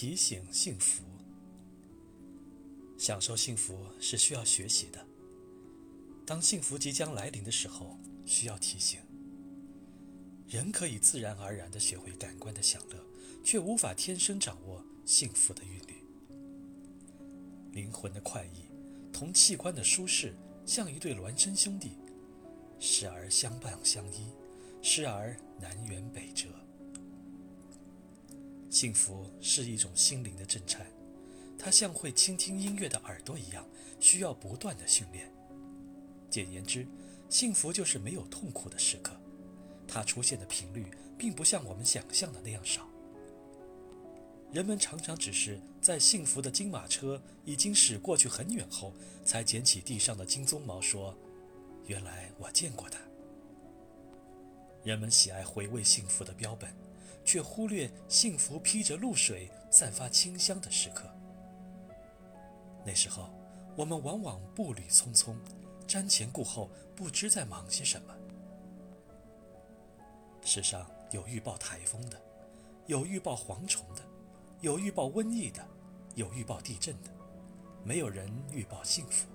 提醒幸福。享受幸福是需要学习的。当幸福即将来临的时候，需要提醒。人可以自然而然地学会感官的享乐，却无法天生掌握幸福的韵律。灵魂的快意同器官的舒适，像一对孪生兄弟，时而相伴相依，时而南辕北辙。幸福是一种心灵的震颤，它像会倾听音乐的耳朵一样，需要不断的训练。简言之，幸福就是没有痛苦的时刻。它出现的频率并不像我们想象的那样少。人们常常只是在幸福的金马车已经驶过去很远后，才捡起地上的金鬃毛，说：“原来我见过它。”人们喜爱回味幸福的标本，却忽略幸福披着露水、散发清香的时刻。那时候，我们往往步履匆匆，瞻前顾后，不知在忙些什么。世上有预报台风的，有预报蝗虫的，有预报瘟疫的，有预报地震的，没有人预报幸福。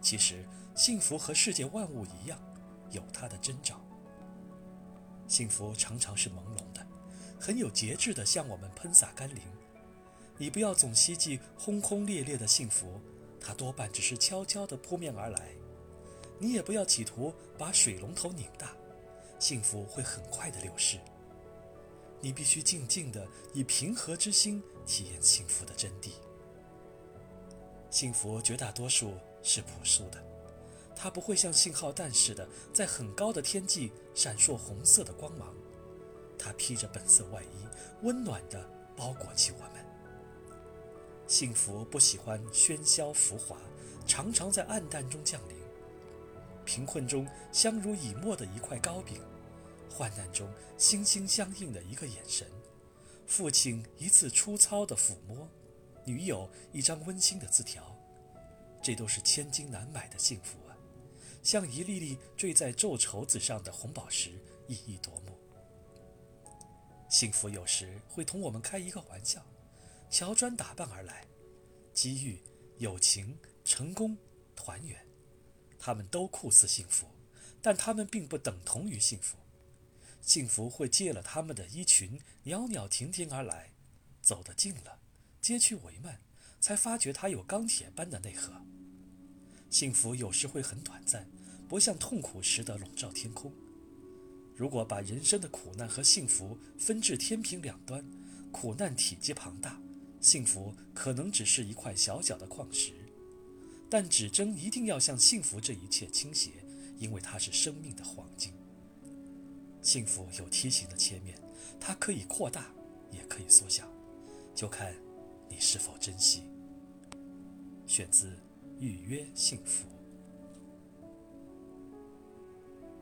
其实，幸福和世界万物一样，有它的征兆。幸福常常是朦胧的，很有节制的向我们喷洒甘霖。你不要总希冀轰轰烈烈的幸福，它多半只是悄悄地扑面而来。你也不要企图把水龙头拧大。幸福会很快的流逝，你必须静静的以平和之心体验幸福的真谛。幸福绝大多数是朴素的，它不会像信号弹似的在很高的天际闪烁红色的光芒，它披着本色外衣，温暖的包裹起我们。幸福不喜欢喧嚣浮华，常常在暗淡中降临。贫困中相濡以沫的一块糕饼，患难中心心相印的一个眼神，父亲一次粗糙的抚摸，女友一张温馨的字条，这都是千金难买的幸福啊！像一粒粒坠在皱绸子上的红宝石，熠熠夺目。幸福有时会同我们开一个玩笑，乔装打扮而来，机遇、友情、成功、团圆。他们都酷似幸福，但他们并不等同于幸福。幸福会借了他们的衣裙，袅袅婷婷而来，走得近了，接去帷幔，才发觉它有钢铁般的内核。幸福有时会很短暂，不像痛苦时的笼罩天空。如果把人生的苦难和幸福分至天平两端，苦难体积庞大，幸福可能只是一块小小的矿石。但指针一定要向幸福这一切倾斜，因为它是生命的黄金。幸福有梯形的切面，它可以扩大，也可以缩小，就看你是否珍惜。选自《预约幸福》。